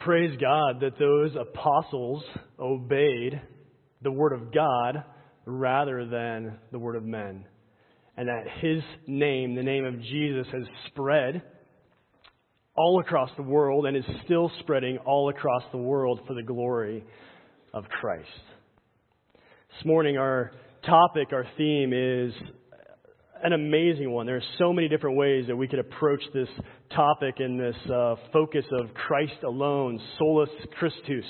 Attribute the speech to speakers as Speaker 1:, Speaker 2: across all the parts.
Speaker 1: Praise God that those apostles obeyed the word of God rather than the word of men. And that his name, the name of Jesus, has spread all across the world and is still spreading all across the world for the glory of Christ. This morning, our topic, our theme is an amazing one. There are so many different ways that we could approach this topic in this uh, focus of Christ alone, solus Christus.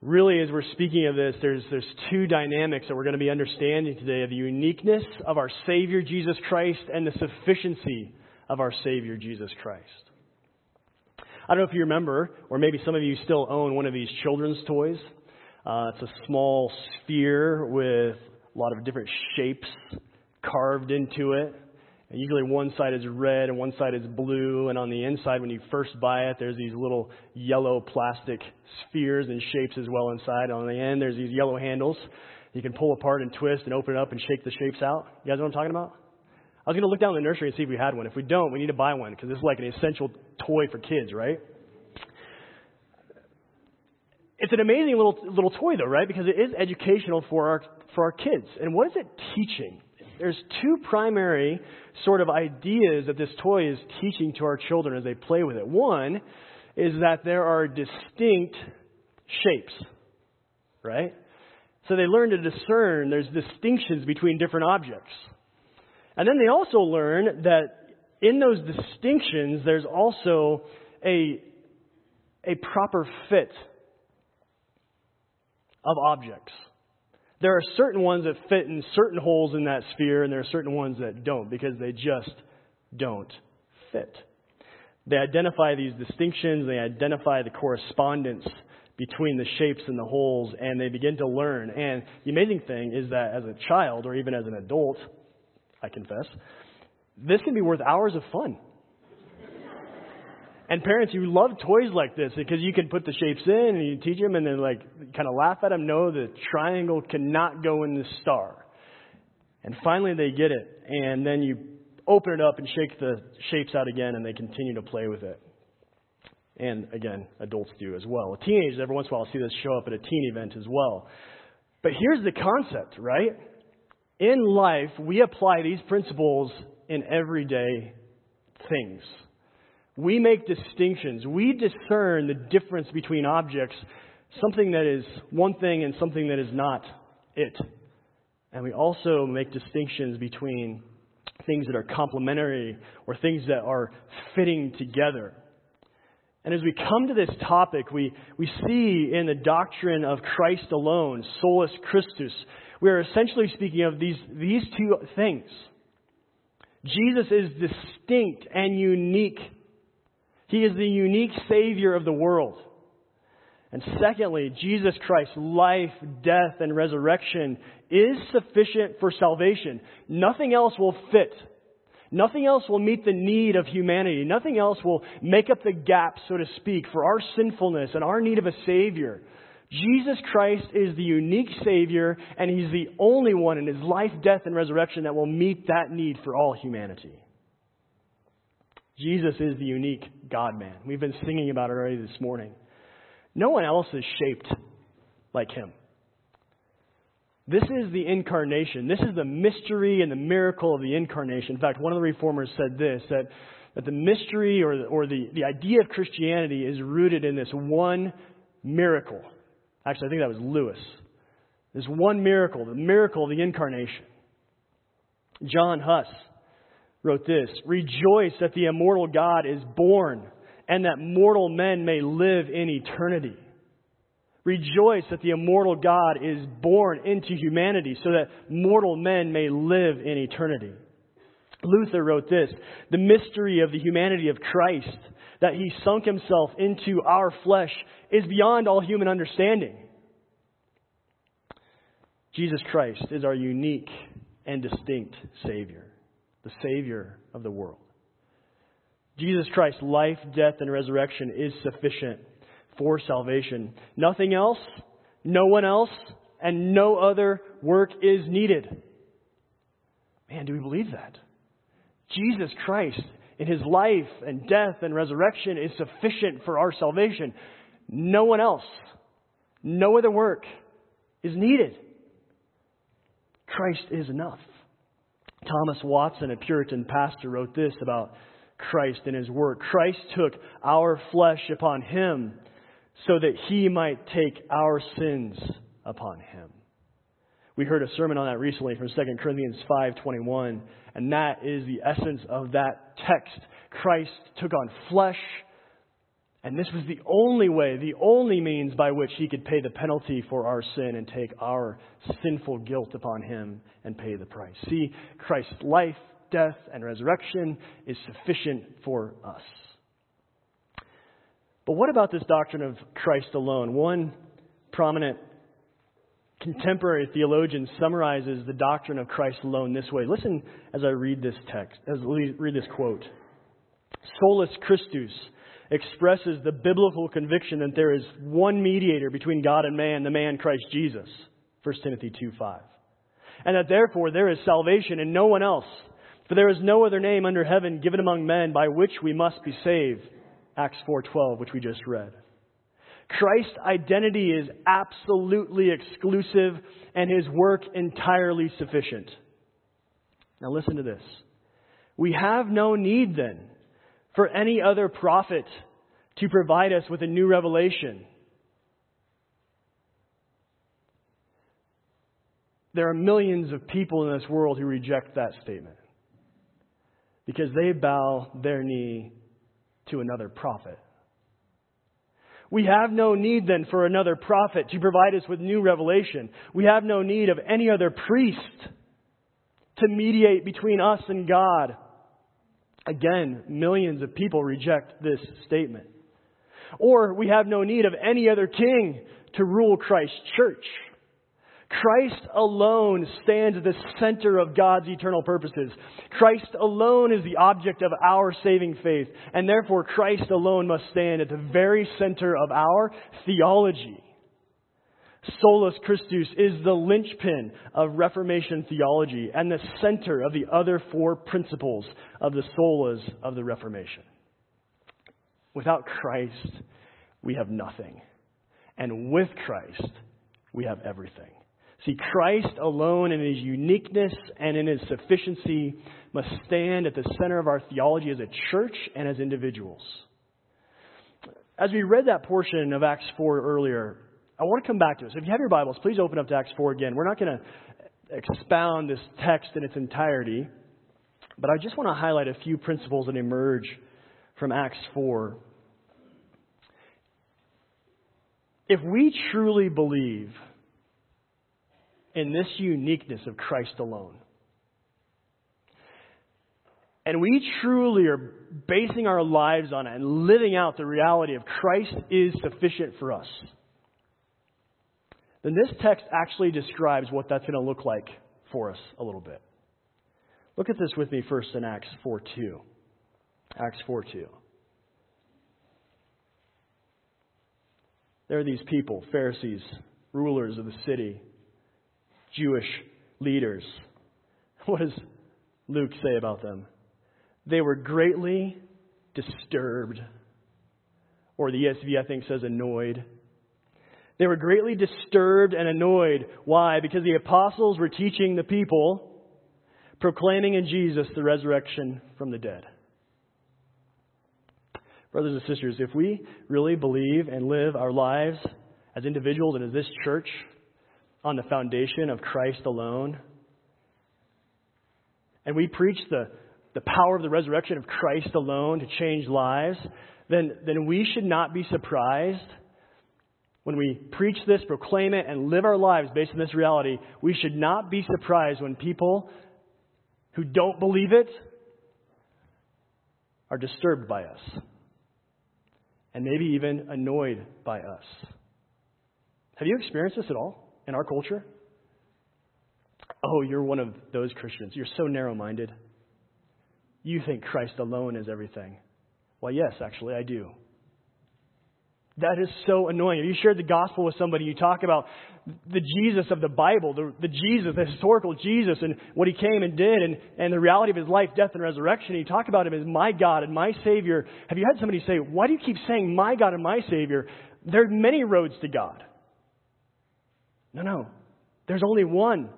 Speaker 1: Really, as we're speaking of this, there's, there's two dynamics that we're going to be understanding today of the uniqueness of our Savior Jesus Christ and the sufficiency of our Savior Jesus Christ. I don't know if you remember, or maybe some of you still own one of these children's toys. Uh, it's a small sphere with a lot of different shapes carved into it. Usually one side is red and one side is blue. And on the inside, when you first buy it, there's these little yellow plastic spheres and shapes as well inside. On the end, there's these yellow handles. You can pull apart and twist and open it up and shake the shapes out. You guys know what I'm talking about? I was going to look down in the nursery and see if we had one. If we don't, we need to buy one because this is like an essential toy for kids, right? It's an amazing little little toy though, right? Because it is educational for our for our kids. And what is it teaching? There's two primary sort of ideas that this toy is teaching to our children as they play with it. One is that there are distinct shapes, right? So they learn to discern there's distinctions between different objects. And then they also learn that in those distinctions, there's also a, a proper fit of objects. There are certain ones that fit in certain holes in that sphere, and there are certain ones that don't because they just don't fit. They identify these distinctions, they identify the correspondence between the shapes and the holes, and they begin to learn. And the amazing thing is that as a child, or even as an adult, I confess, this can be worth hours of fun. And parents, you love toys like this because you can put the shapes in and you teach them and then like kind of laugh at them. No, the triangle cannot go in the star. And finally they get it. And then you open it up and shake the shapes out again and they continue to play with it. And again, adults do as well. Teenagers, every once in a while, I see this show up at a teen event as well. But here's the concept, right? In life, we apply these principles in everyday things. We make distinctions. We discern the difference between objects, something that is one thing and something that is not it. And we also make distinctions between things that are complementary or things that are fitting together. And as we come to this topic, we, we see in the doctrine of Christ alone, solus Christus, we are essentially speaking of these, these two things. Jesus is distinct and unique he is the unique Savior of the world. And secondly, Jesus Christ's life, death, and resurrection is sufficient for salvation. Nothing else will fit. Nothing else will meet the need of humanity. Nothing else will make up the gap, so to speak, for our sinfulness and our need of a Savior. Jesus Christ is the unique Savior, and He's the only one in His life, death, and resurrection that will meet that need for all humanity. Jesus is the unique God man. We've been singing about it already this morning. No one else is shaped like him. This is the incarnation. This is the mystery and the miracle of the incarnation. In fact, one of the reformers said this that, that the mystery or, or the, the idea of Christianity is rooted in this one miracle. Actually, I think that was Lewis. This one miracle, the miracle of the incarnation. John Huss wrote this Rejoice that the immortal God is born and that mortal men may live in eternity. Rejoice that the immortal God is born into humanity so that mortal men may live in eternity. Luther wrote this The mystery of the humanity of Christ, that he sunk himself into our flesh, is beyond all human understanding. Jesus Christ is our unique and distinct Savior the Savior of the world. Jesus Christ's life, death, and resurrection is sufficient for salvation. Nothing else, no one else, and no other work is needed. Man, do we believe that? Jesus Christ in his life and death and resurrection is sufficient for our salvation. No one else, no other work is needed. Christ is enough. Thomas Watson, a Puritan pastor, wrote this about Christ and his work. Christ took our flesh upon him so that he might take our sins upon him. We heard a sermon on that recently from 2 Corinthians 5:21, and that is the essence of that text. Christ took on flesh, and this was the only way, the only means by which he could pay the penalty for our sin and take our sinful guilt upon him and pay the price. See, Christ's life, death, and resurrection is sufficient for us. But what about this doctrine of Christ alone? One prominent contemporary theologian summarizes the doctrine of Christ alone this way. Listen as I read this text, as I read this quote. Solus Christus expresses the biblical conviction that there is one mediator between God and man, the man Christ Jesus. 1 Timothy 2 5. And that therefore there is salvation in no one else, for there is no other name under heaven given among men by which we must be saved. Acts 4:12, which we just read. Christ's identity is absolutely exclusive and his work entirely sufficient. Now listen to this. We have no need then for any other prophet to provide us with a new revelation. There are millions of people in this world who reject that statement because they bow their knee to another prophet. We have no need then for another prophet to provide us with new revelation. We have no need of any other priest to mediate between us and God. Again, millions of people reject this statement. Or we have no need of any other king to rule Christ's church. Christ alone stands at the center of God's eternal purposes. Christ alone is the object of our saving faith, and therefore Christ alone must stand at the very center of our theology. Solus Christus is the linchpin of Reformation theology and the center of the other four principles of the solas of the Reformation. Without Christ, we have nothing. And with Christ, we have everything. See, Christ alone in his uniqueness and in his sufficiency must stand at the center of our theology as a church and as individuals. As we read that portion of Acts 4 earlier, I want to come back to this. If you have your Bibles, please open up to Acts 4 again. We're not going to expound this text in its entirety, but I just want to highlight a few principles that emerge from Acts 4. If we truly believe in this uniqueness of Christ alone. And we truly are basing our lives on it and living out the reality of Christ is sufficient for us. Then this text actually describes what that's going to look like for us a little bit. Look at this with me first in Acts 4 2. Acts 4 2. There are these people, Pharisees, rulers of the city, Jewish leaders. What does Luke say about them? They were greatly disturbed. Or the ESV, I think, says annoyed. They were greatly disturbed and annoyed. Why? Because the apostles were teaching the people, proclaiming in Jesus the resurrection from the dead. Brothers and sisters, if we really believe and live our lives as individuals and as this church on the foundation of Christ alone, and we preach the, the power of the resurrection of Christ alone to change lives, then, then we should not be surprised when we preach this, proclaim it, and live our lives based on this reality. We should not be surprised when people who don't believe it are disturbed by us and maybe even annoyed by us. Have you experienced this at all? in our culture? Oh, you're one of those Christians. You're so narrow minded. You think Christ alone is everything. Well, yes, actually, I do. That is so annoying. If you shared the gospel with somebody, you talk about the Jesus of the Bible, the, the Jesus, the historical Jesus, and what he came and did, and, and the reality of his life, death, and resurrection. You talk about him as my God and my Savior. Have you had somebody say, Why do you keep saying my God and my Savior? There are many roads to God. No, no. There's only one.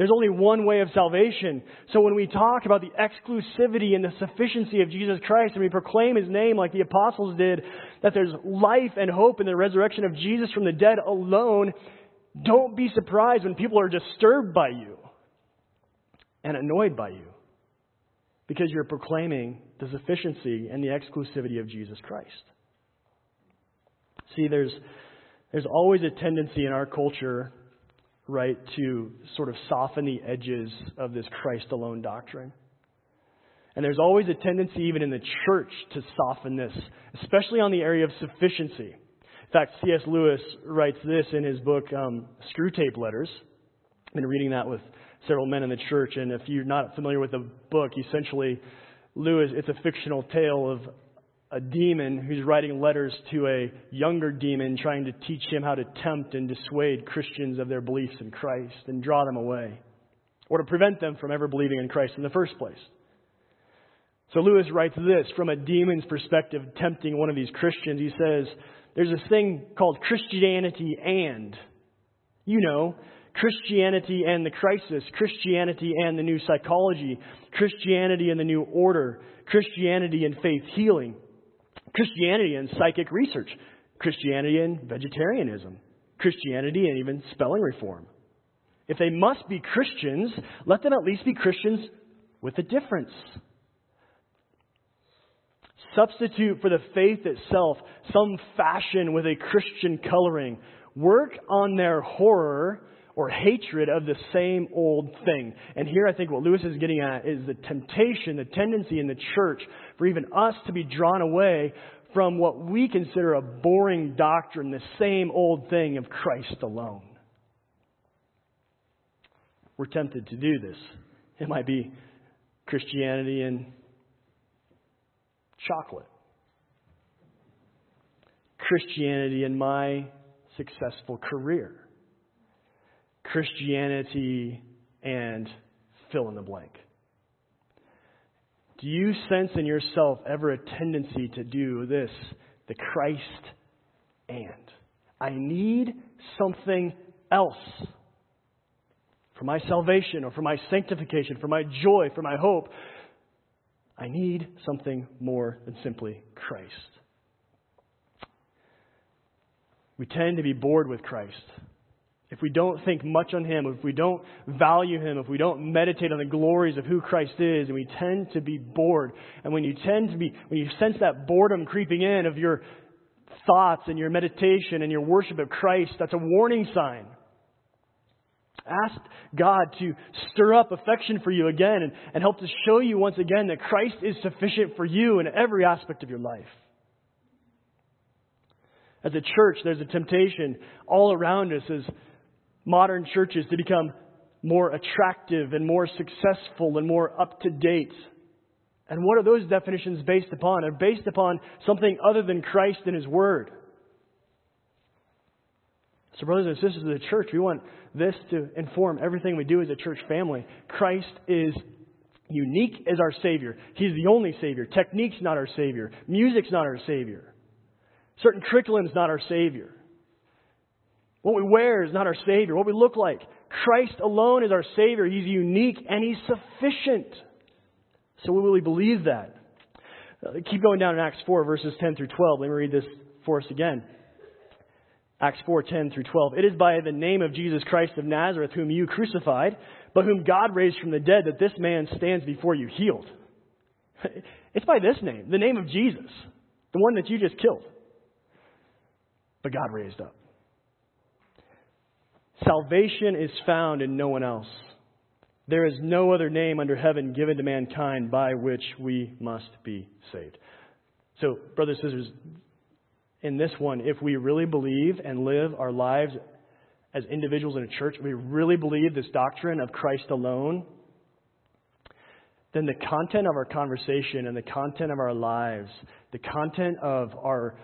Speaker 1: There's only one way of salvation. So when we talk about the exclusivity and the sufficiency of Jesus Christ and we proclaim his name like the apostles did, that there's life and hope in the resurrection of Jesus from the dead alone, don't be surprised when people are disturbed by you and annoyed by you because you're proclaiming the sufficiency and the exclusivity of Jesus Christ. See, there's, there's always a tendency in our culture right, to sort of soften the edges of this Christ alone doctrine. And there's always a tendency, even in the church, to soften this, especially on the area of sufficiency. In fact, C.S. Lewis writes this in his book, um, Screwtape Letters. I've been reading that with several men in the church, and if you're not familiar with the book, essentially, Lewis, it's a fictional tale of a demon who's writing letters to a younger demon trying to teach him how to tempt and dissuade Christians of their beliefs in Christ and draw them away, or to prevent them from ever believing in Christ in the first place. So Lewis writes this from a demon's perspective, tempting one of these Christians. He says, There's this thing called Christianity and. You know, Christianity and the crisis, Christianity and the new psychology, Christianity and the new order, Christianity and faith healing. Christianity and psychic research, Christianity and vegetarianism, Christianity and even spelling reform. If they must be Christians, let them at least be Christians with a difference. Substitute for the faith itself some fashion with a Christian coloring. Work on their horror or hatred of the same old thing. And here I think what Lewis is getting at is the temptation, the tendency in the church for even us to be drawn away from what we consider a boring doctrine, the same old thing of Christ alone. We're tempted to do this. It might be Christianity and chocolate. Christianity and my successful career. Christianity and fill in the blank. Do you sense in yourself ever a tendency to do this, the Christ and? I need something else for my salvation or for my sanctification, for my joy, for my hope. I need something more than simply Christ. We tend to be bored with Christ if we don't think much on Him, if we don't value Him, if we don't meditate on the glories of who Christ is, and we tend to be bored. And when you tend to be, when you sense that boredom creeping in of your thoughts and your meditation and your worship of Christ, that's a warning sign. Ask God to stir up affection for you again and, and help to show you once again that Christ is sufficient for you in every aspect of your life. As a church, there's a temptation all around us as modern churches to become more attractive and more successful and more up to date. And what are those definitions based upon? They're based upon something other than Christ and His Word. So, brothers and sisters of the church, we want this to inform everything we do as a church family. Christ is unique as our Savior. He's the only Savior. Technique's not our Savior. Music's not our Savior. Certain curriculum's not our Savior. What we wear is not our Savior. What we look like. Christ alone is our Savior. He's unique and He's sufficient. So will we believe that? Uh, keep going down in Acts 4, verses 10 through 12. Let me read this for us again. Acts 4, 10 through 12. It is by the name of Jesus Christ of Nazareth, whom you crucified, but whom God raised from the dead, that this man stands before you healed. It's by this name, the name of Jesus, the one that you just killed. But God raised up. Salvation is found in no one else. There is no other name under heaven given to mankind by which we must be saved. So, brothers and sisters, in this one, if we really believe and live our lives as individuals in a church, we really believe this doctrine of Christ alone, then the content of our conversation and the content of our lives, the content of our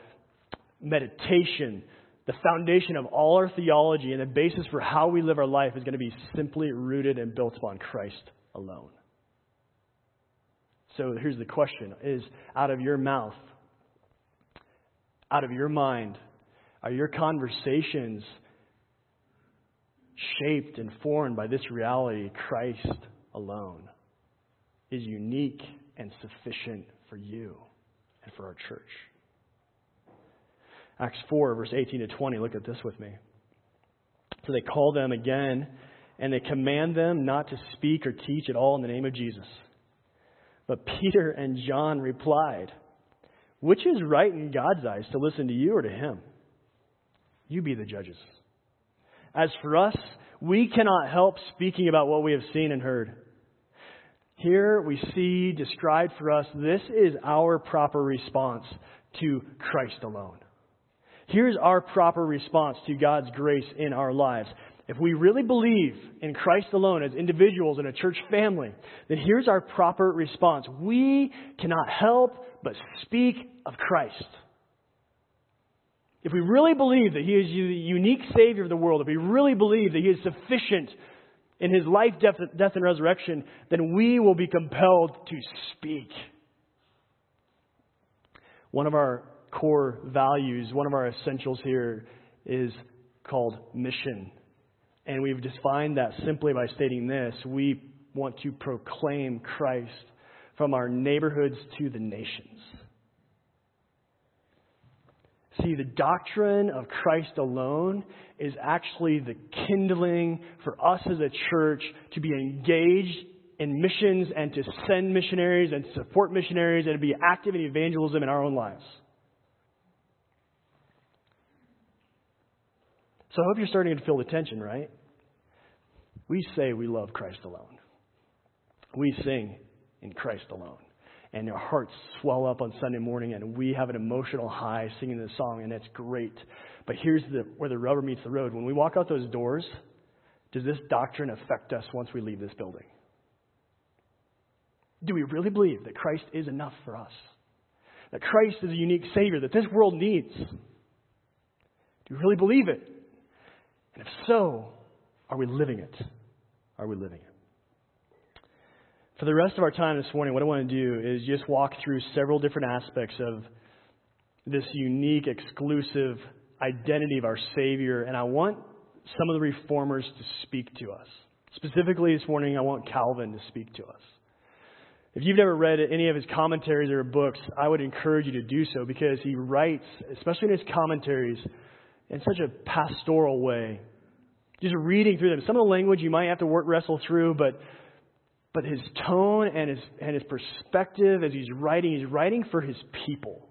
Speaker 1: meditation, the foundation of all our theology and the basis for how we live our life is going to be simply rooted and built upon Christ alone. So here's the question is out of your mouth, out of your mind, are your conversations shaped and formed by this reality Christ alone is unique and sufficient for you and for our church? Acts 4, verse 18 to 20. Look at this with me. So they call them again, and they command them not to speak or teach at all in the name of Jesus. But Peter and John replied, Which is right in God's eyes, to listen to you or to him? You be the judges. As for us, we cannot help speaking about what we have seen and heard. Here we see described for us this is our proper response to Christ alone. Here's our proper response to God's grace in our lives. If we really believe in Christ alone as individuals in a church family, then here's our proper response. We cannot help but speak of Christ. If we really believe that He is the unique Savior of the world, if we really believe that He is sufficient in His life, death, death and resurrection, then we will be compelled to speak. One of our core values, one of our essentials here is called mission. And we've defined that simply by stating this we want to proclaim Christ from our neighborhoods to the nations. See, the doctrine of Christ alone is actually the kindling for us as a church to be engaged in missions and to send missionaries and support missionaries and to be active in evangelism in our own lives. So I hope you're starting to feel the tension, right? We say we love Christ alone. We sing in Christ alone. And our hearts swell up on Sunday morning, and we have an emotional high singing this song, and it's great. But here's the, where the rubber meets the road. When we walk out those doors, does this doctrine affect us once we leave this building? Do we really believe that Christ is enough for us? That Christ is a unique Savior that this world needs? Do we really believe it? And if so, are we living it? Are we living it? For the rest of our time this morning, what I want to do is just walk through several different aspects of this unique, exclusive identity of our Savior, and I want some of the reformers to speak to us. Specifically this morning, I want Calvin to speak to us. If you've never read any of his commentaries or books, I would encourage you to do so because he writes, especially in his commentaries, in such a pastoral way. Just reading through them. Some of the language you might have to work wrestle through, but but his tone and his and his perspective as he's writing, he's writing for his people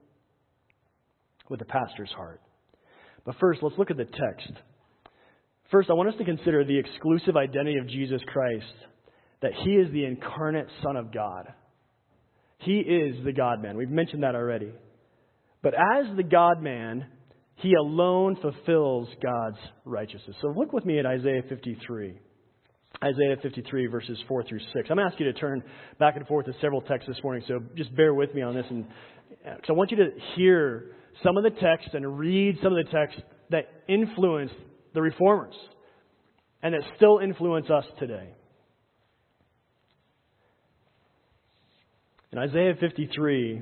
Speaker 1: with the pastor's heart. But first, let's look at the text. First, I want us to consider the exclusive identity of Jesus Christ, that he is the incarnate Son of God. He is the God man. We've mentioned that already. But as the God man, he alone fulfills God's righteousness. So look with me at Isaiah 53. Isaiah 53, verses 4 through 6. I'm going to ask you to turn back and forth to several texts this morning, so just bear with me on this. And uh, because I want you to hear some of the text and read some of the texts that influenced the reformers and that still influence us today. In Isaiah 53,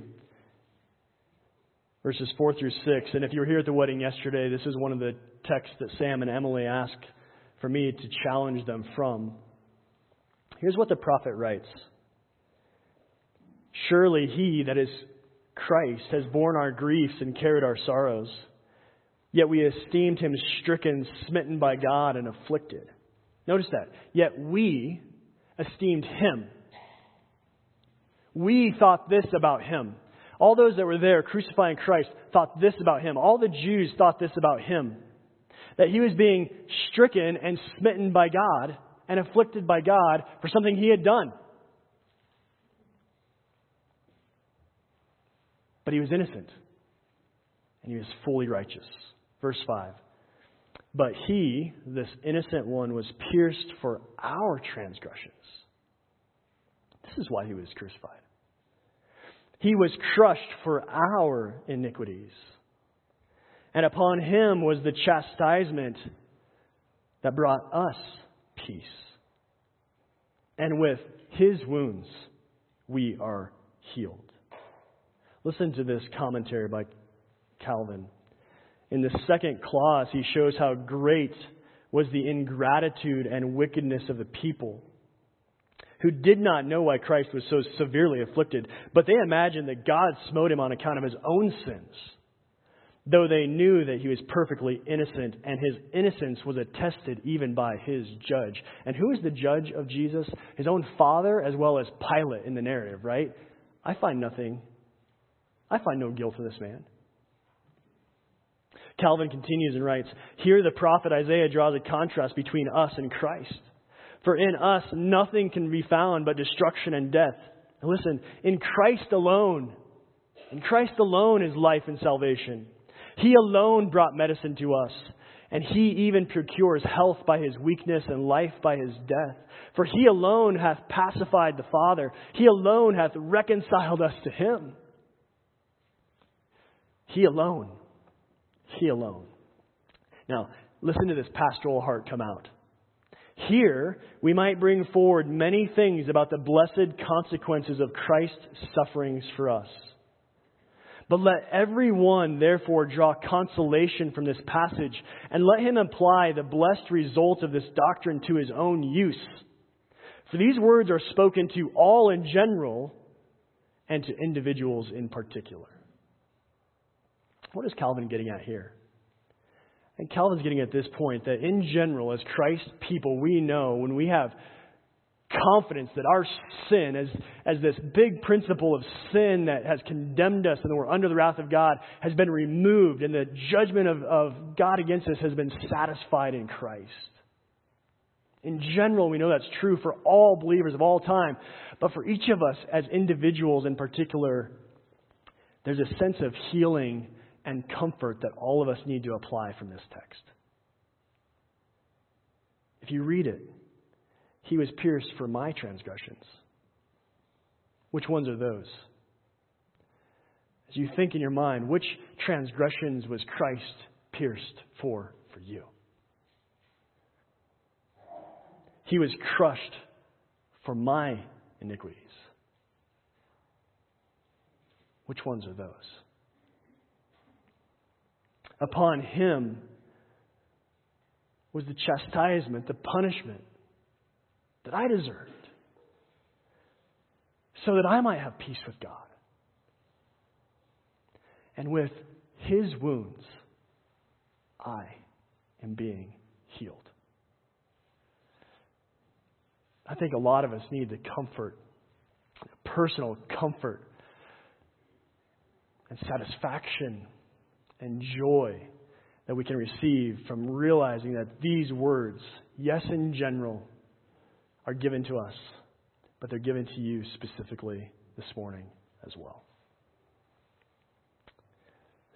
Speaker 1: verses 4 through 6. And if you were here at the wedding yesterday, this is one of the texts that Sam and Emily asked for me to challenge them from. Here's what the prophet writes Surely he, that is Christ, has borne our griefs and carried our sorrows. Yet we esteemed him stricken, smitten by God, and afflicted. Notice that. Yet we esteemed him. We thought this about him. All those that were there crucifying Christ thought this about him. All the Jews thought this about him that he was being stricken and smitten by God and afflicted by God for something he had done. But he was innocent and he was fully righteous. Verse 5. But he, this innocent one, was pierced for our transgressions. This is why he was crucified. He was crushed for our iniquities. And upon him was the chastisement that brought us peace. And with his wounds, we are healed. Listen to this commentary by Calvin. In the second clause, he shows how great was the ingratitude and wickedness of the people who did not know why Christ was so severely afflicted, but they imagined that God smote him on account of his own sins, though they knew that he was perfectly innocent, and his innocence was attested even by his judge. And who is the judge of Jesus? His own father, as well as Pilate in the narrative, right? I find nothing. I find no guilt in this man. Calvin continues and writes Here the prophet Isaiah draws a contrast between us and Christ. For in us nothing can be found but destruction and death. And listen, in Christ alone, in Christ alone is life and salvation. He alone brought medicine to us, and He even procures health by His weakness and life by His death. For He alone hath pacified the Father, He alone hath reconciled us to Him. He alone. He alone. Now, listen to this pastoral heart come out. Here, we might bring forward many things about the blessed consequences of Christ's sufferings for us. But let every one, therefore, draw consolation from this passage, and let him apply the blessed result of this doctrine to his own use. For these words are spoken to all in general, and to individuals in particular. What is Calvin getting at here? And Calvin's getting at this point that in general, as Christ people, we know when we have confidence that our sin, as, as this big principle of sin that has condemned us and that we're under the wrath of God, has been removed and the judgment of, of God against us has been satisfied in Christ. In general, we know that's true for all believers of all time. But for each of us as individuals in particular, there's a sense of healing and comfort that all of us need to apply from this text. If you read it, he was pierced for my transgressions. Which ones are those? As you think in your mind, which transgressions was Christ pierced for for you? He was crushed for my iniquities. Which ones are those? Upon him was the chastisement, the punishment that I deserved, so that I might have peace with God. And with his wounds, I am being healed. I think a lot of us need the comfort, personal comfort, and satisfaction and joy that we can receive from realizing that these words, yes, in general, are given to us, but they're given to you specifically this morning as well.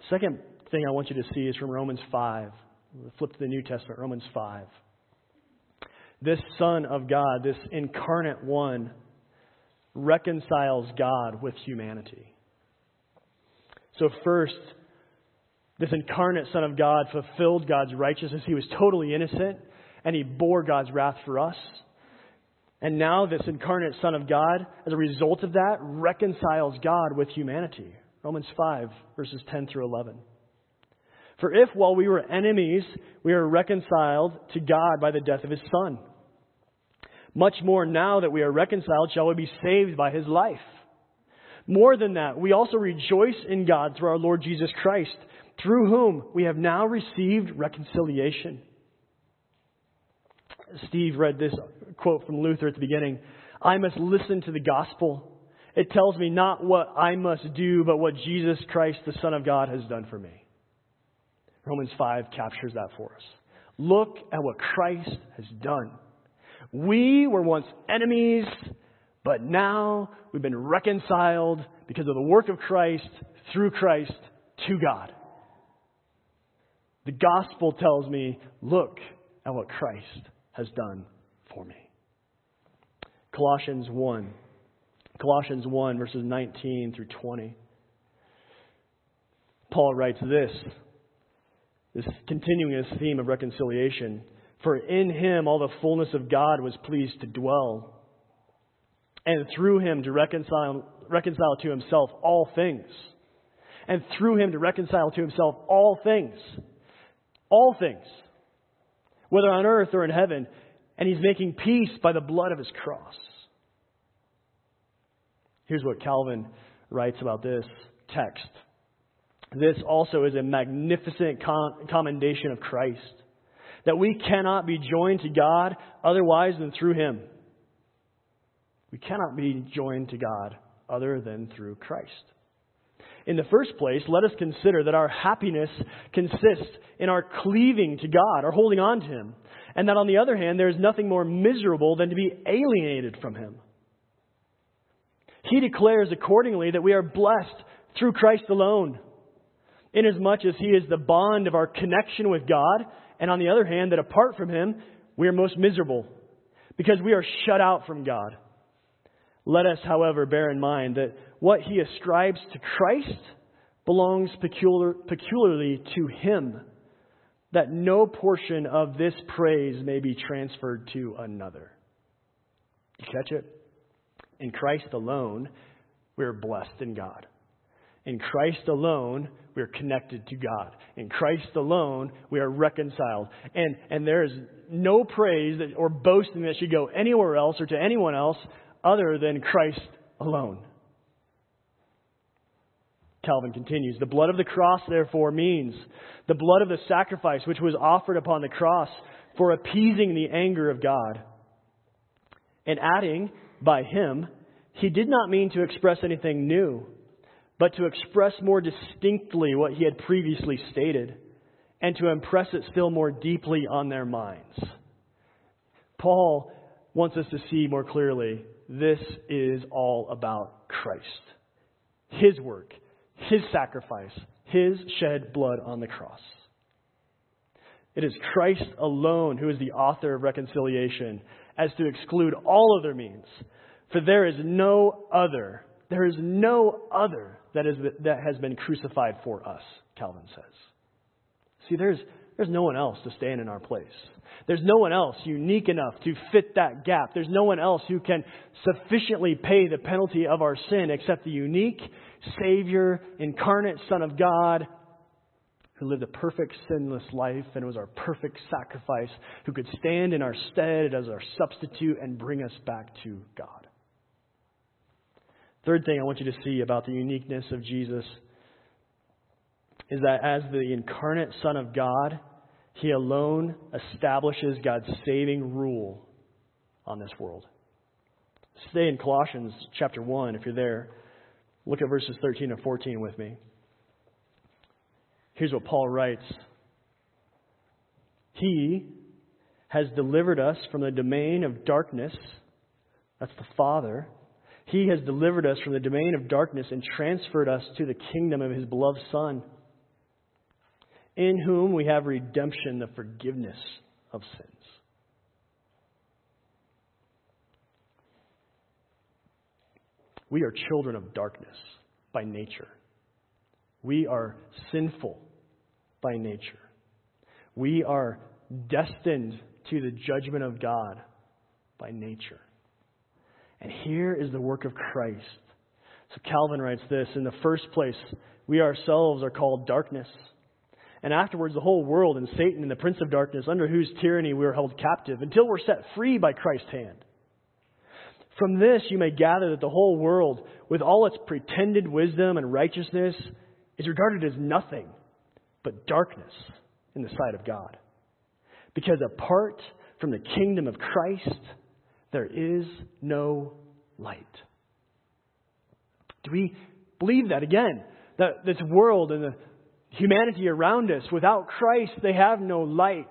Speaker 1: Second thing I want you to see is from Romans 5. We'll flip to the New Testament, Romans 5. This Son of God, this incarnate one, reconciles God with humanity. So, first, this incarnate Son of God fulfilled God's righteousness. He was totally innocent, and he bore God's wrath for us. And now, this incarnate Son of God, as a result of that, reconciles God with humanity. Romans 5, verses 10 through 11. For if, while we were enemies, we are reconciled to God by the death of his Son, much more now that we are reconciled, shall we be saved by his life. More than that, we also rejoice in God through our Lord Jesus Christ through whom we have now received reconciliation. Steve read this quote from Luther at the beginning I must listen to the gospel. It tells me not what I must do, but what Jesus Christ, the Son of God, has done for me. Romans 5 captures that for us. Look at what Christ has done. We were once enemies, but now we've been reconciled because of the work of Christ, through Christ, to God. The gospel tells me, look at what Christ has done for me. Colossians 1. Colossians 1, verses 19 through 20. Paul writes this this continuing this theme of reconciliation. For in him all the fullness of God was pleased to dwell, and through him to reconcile, reconcile to himself all things. And through him to reconcile to himself all things. All things. Whether on earth or in heaven. And he's making peace by the blood of his cross. Here's what Calvin writes about this text. This also is a magnificent commendation of Christ. That we cannot be joined to God otherwise than through Him. We cannot be joined to God other than through Christ. In the first place, let us consider that our happiness consists in our cleaving to God, our holding on to Him. And that on the other hand, there is nothing more miserable than to be alienated from Him. He declares accordingly that we are blessed through Christ alone, inasmuch as He is the bond of our connection with God, and on the other hand, that apart from Him, we are most miserable, because we are shut out from God. Let us, however, bear in mind that what He ascribes to Christ belongs peculiar, peculiarly to Him, that no portion of this praise may be transferred to another. You catch it? In Christ alone, we are blessed in God. In Christ alone, we are connected to God. In Christ alone, we are reconciled. And, and there is no praise that, or boasting that should go anywhere else or to anyone else other than Christ alone. Calvin continues The blood of the cross, therefore, means the blood of the sacrifice which was offered upon the cross for appeasing the anger of God. And adding, by him, he did not mean to express anything new, but to express more distinctly what he had previously stated, and to impress it still more deeply on their minds. Paul wants us to see more clearly this is all about Christ. His work, His sacrifice, His shed blood on the cross. It is Christ alone who is the author of reconciliation, as to exclude all other means. For there is no other, there is no other that, is, that has been crucified for us, Calvin says. See, there's, there's no one else to stand in our place. There's no one else unique enough to fit that gap. There's no one else who can sufficiently pay the penalty of our sin except the unique Savior, incarnate Son of God, who lived a perfect sinless life and was our perfect sacrifice, who could stand in our stead as our substitute and bring us back to God. Third thing I want you to see about the uniqueness of Jesus is that as the incarnate Son of God, he alone establishes God's saving rule on this world. Stay in Colossians chapter 1 if you're there. Look at verses 13 and 14 with me. Here's what Paul writes He has delivered us from the domain of darkness. That's the Father. He has delivered us from the domain of darkness and transferred us to the kingdom of His beloved Son in whom we have redemption, the forgiveness of sins. We are children of darkness by nature. We are sinful by nature. We are destined to the judgment of God by nature. And here is the work of Christ. So Calvin writes this In the first place, we ourselves are called darkness and afterwards the whole world and Satan and the prince of darkness, under whose tyranny we are held captive, until we're set free by Christ's hand. From this you may gather that the whole world, with all its pretended wisdom and righteousness, is regarded as nothing but darkness in the sight of God. Because apart from the kingdom of Christ, there is no light. Do we believe that again? That this world and the humanity around us. Without Christ, they have no light.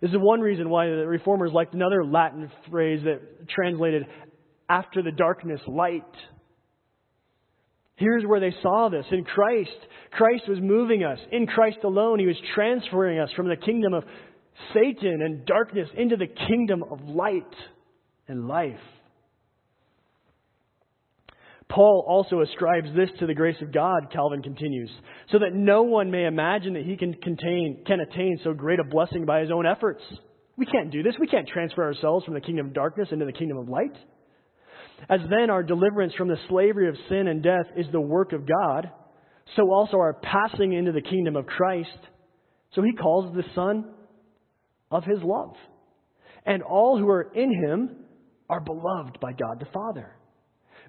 Speaker 1: This is one reason why the reformers liked another Latin phrase that translated after the darkness, light. Here's where they saw this. In Christ, Christ was moving us. In Christ alone, He was transferring us from the kingdom of Satan and darkness into the kingdom of light and life. Paul also ascribes this to the grace of God, Calvin continues, so that no one may imagine that he can contain, can attain so great a blessing by his own efforts. We can't do this. We can't transfer ourselves from the kingdom of darkness into the kingdom of light. As then our deliverance from the slavery of sin and death is the work of God, so also our passing into the kingdom of Christ. So he calls the Son of his love. And all who are in him are beloved by God the Father.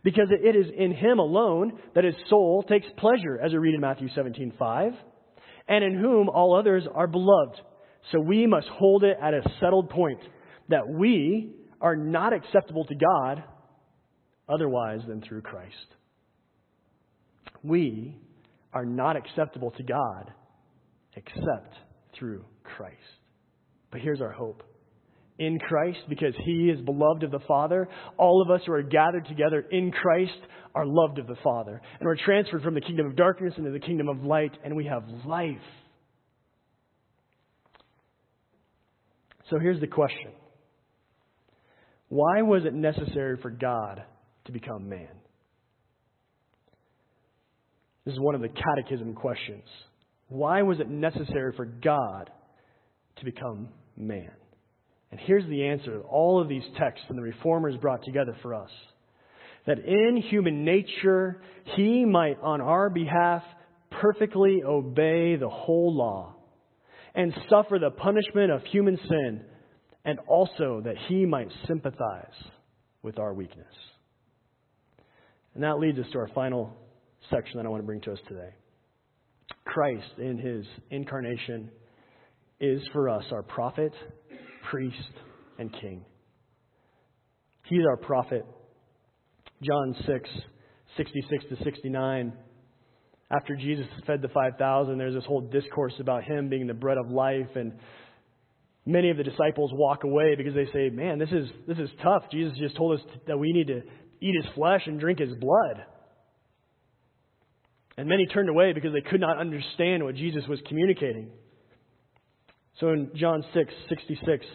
Speaker 1: Because it is in him alone that his soul takes pleasure, as we read in Matthew 17 5, and in whom all others are beloved. So we must hold it at a settled point that we are not acceptable to God otherwise than through Christ. We are not acceptable to God except through Christ. But here's our hope in Christ because he is beloved of the Father. All of us who are gathered together in Christ are loved of the Father. And we're transferred from the kingdom of darkness into the kingdom of light, and we have life. So here's the question Why was it necessary for God to become man? This is one of the catechism questions. Why was it necessary for God to become man? And here's the answer all of these texts and the reformers brought together for us that in human nature, he might on our behalf perfectly obey the whole law and suffer the punishment of human sin, and also that he might sympathize with our weakness. And that leads us to our final section that I want to bring to us today. Christ, in his incarnation, is for us our prophet priest, and king. He's our prophet. John 6, 66 to 69. After Jesus fed the 5,000, there's this whole discourse about him being the bread of life. And many of the disciples walk away because they say, Man, this is, this is tough. Jesus just told us that we need to eat his flesh and drink his blood. And many turned away because they could not understand what Jesus was communicating. So in John 6, 66,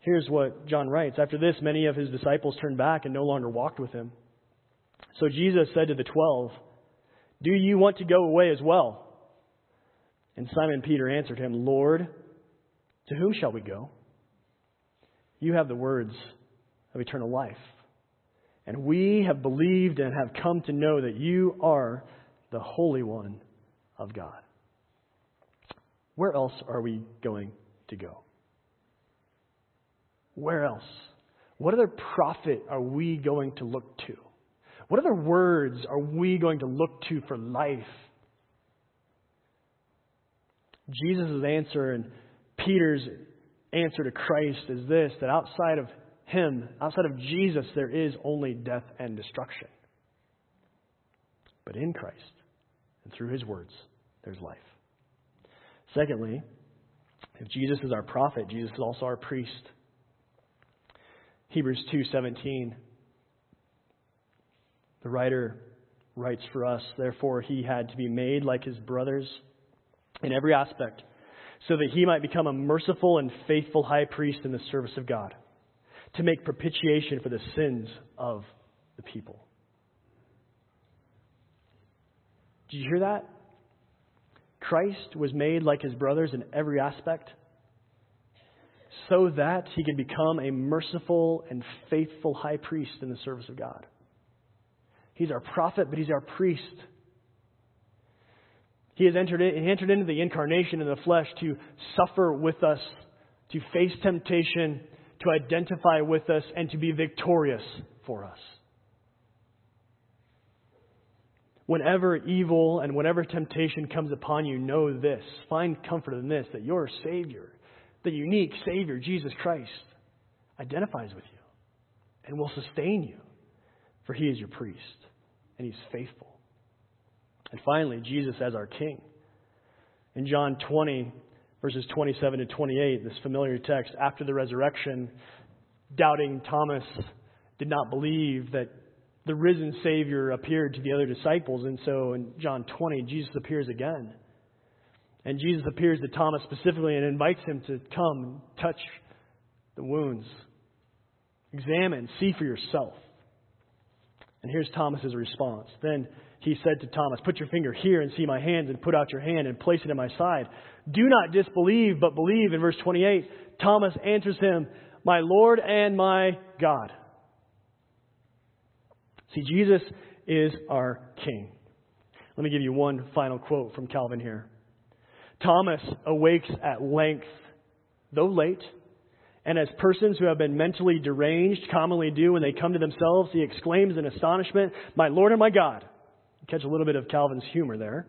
Speaker 1: here's what John writes. After this, many of his disciples turned back and no longer walked with him. So Jesus said to the twelve, Do you want to go away as well? And Simon Peter answered him, Lord, to whom shall we go? You have the words of eternal life. And we have believed and have come to know that you are the Holy One of God. Where else are we going to go? Where else? What other prophet are we going to look to? What other words are we going to look to for life? Jesus' answer and Peter's answer to Christ is this that outside of Him, outside of Jesus, there is only death and destruction. But in Christ and through His words, there's life. Secondly, if Jesus is our prophet, Jesus is also our priest. Hebrews 2:17 The writer writes for us, therefore he had to be made like his brothers in every aspect, so that he might become a merciful and faithful high priest in the service of God, to make propitiation for the sins of the people. Did you hear that? Christ was made like his brothers in every aspect so that he could become a merciful and faithful high priest in the service of God. He's our prophet, but he's our priest. He has entered, in, he entered into the incarnation in the flesh to suffer with us, to face temptation, to identify with us, and to be victorious for us. Whenever evil and whenever temptation comes upon you, know this. Find comfort in this that your Savior, the unique Savior, Jesus Christ, identifies with you and will sustain you, for He is your priest and He's faithful. And finally, Jesus as our King. In John 20, verses 27 to 28, this familiar text, after the resurrection, doubting Thomas did not believe that the risen Savior appeared to the other disciples. And so in John 20, Jesus appears again. And Jesus appears to Thomas specifically and invites him to come and touch the wounds. Examine, see for yourself. And here's Thomas's response. Then he said to Thomas, Put your finger here and see my hands, and put out your hand and place it in my side. Do not disbelieve, but believe. In verse 28, Thomas answers him, My Lord and my God. See, Jesus is our King. Let me give you one final quote from Calvin here. Thomas awakes at length, though late, and as persons who have been mentally deranged commonly do when they come to themselves, he exclaims in astonishment, My Lord and my God. Catch a little bit of Calvin's humor there.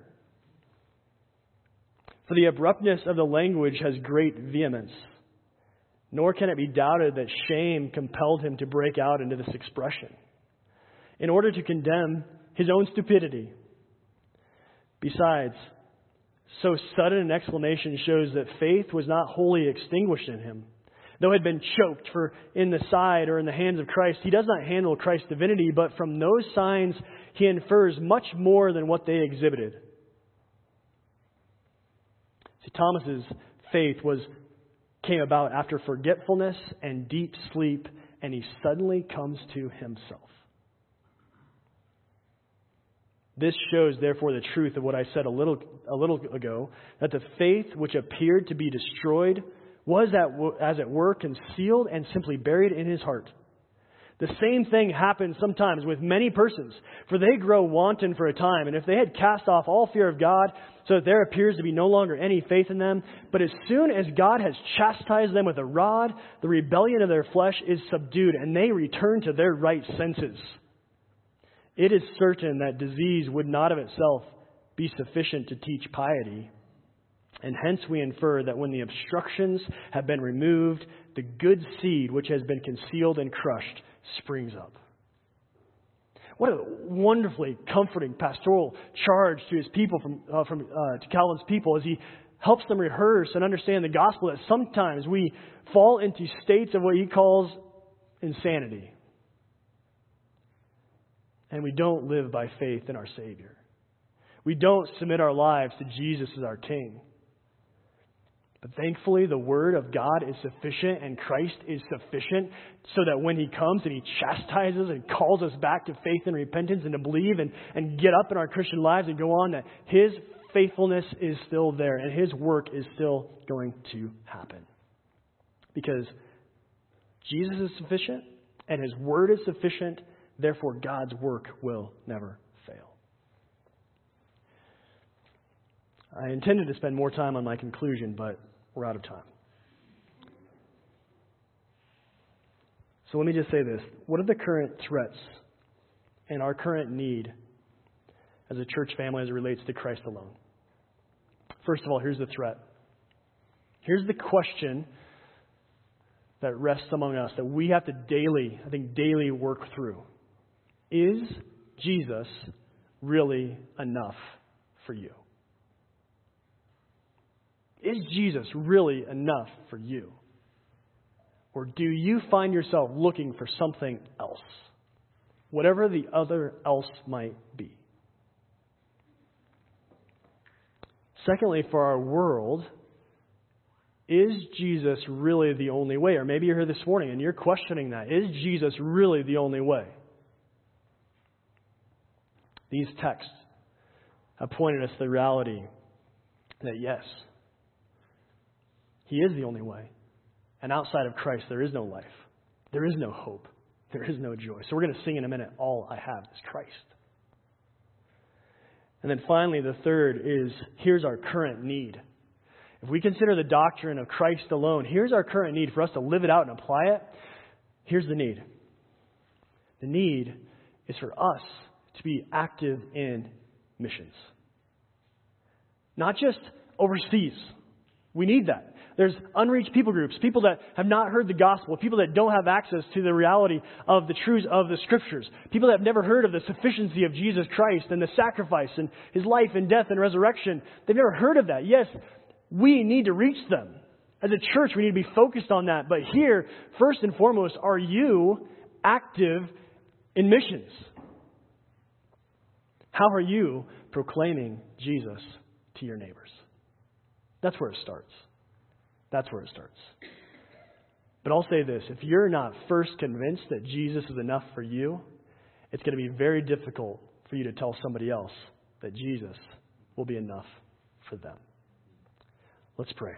Speaker 1: For the abruptness of the language has great vehemence, nor can it be doubted that shame compelled him to break out into this expression in order to condemn his own stupidity. Besides, so sudden an exclamation shows that faith was not wholly extinguished in him. Though he had been choked for in the side or in the hands of Christ, he does not handle Christ's divinity, but from those signs he infers much more than what they exhibited. See, Thomas's faith was came about after forgetfulness and deep sleep, and he suddenly comes to himself. This shows, therefore, the truth of what I said a little, a little ago that the faith which appeared to be destroyed was, at, as it were, concealed and simply buried in his heart. The same thing happens sometimes with many persons, for they grow wanton for a time, and if they had cast off all fear of God, so that there appears to be no longer any faith in them, but as soon as God has chastised them with a rod, the rebellion of their flesh is subdued, and they return to their right senses it is certain that disease would not of itself be sufficient to teach piety. And hence we infer that when the obstructions have been removed, the good seed which has been concealed and crushed springs up. What a wonderfully comforting pastoral charge to his people, from, uh, from uh, to Calvin's people, as he helps them rehearse and understand the gospel. That sometimes we fall into states of what he calls insanity and we don't live by faith in our Savior. We don't submit our lives to Jesus as our King. But thankfully, the Word of God is sufficient and Christ is sufficient so that when He comes and He chastises and calls us back to faith and repentance and to believe and, and get up in our Christian lives and go on, that His faithfulness is still there and His work is still going to happen. Because Jesus is sufficient and His Word is sufficient Therefore, God's work will never fail. I intended to spend more time on my conclusion, but we're out of time. So let me just say this. What are the current threats and our current need as a church family as it relates to Christ alone? First of all, here's the threat. Here's the question that rests among us that we have to daily, I think, daily work through. Is Jesus really enough for you? Is Jesus really enough for you? Or do you find yourself looking for something else? Whatever the other else might be. Secondly, for our world, is Jesus really the only way? Or maybe you're here this morning and you're questioning that. Is Jesus really the only way? These texts have pointed us to the reality that yes, He is the only way. And outside of Christ, there is no life, there is no hope, there is no joy. So we're going to sing in a minute, All I Have is Christ. And then finally, the third is here's our current need. If we consider the doctrine of Christ alone, here's our current need for us to live it out and apply it. Here's the need the need is for us to be active in missions. Not just overseas. We need that. There's unreached people groups, people that have not heard the gospel, people that don't have access to the reality of the truths of the scriptures, people that have never heard of the sufficiency of Jesus Christ and the sacrifice and his life and death and resurrection. They've never heard of that. Yes, we need to reach them. As a church, we need to be focused on that. But here, first and foremost, are you active in missions? How are you proclaiming Jesus to your neighbors? That's where it starts. That's where it starts. But I'll say this if you're not first convinced that Jesus is enough for you, it's going to be very difficult for you to tell somebody else that Jesus will be enough for them. Let's pray.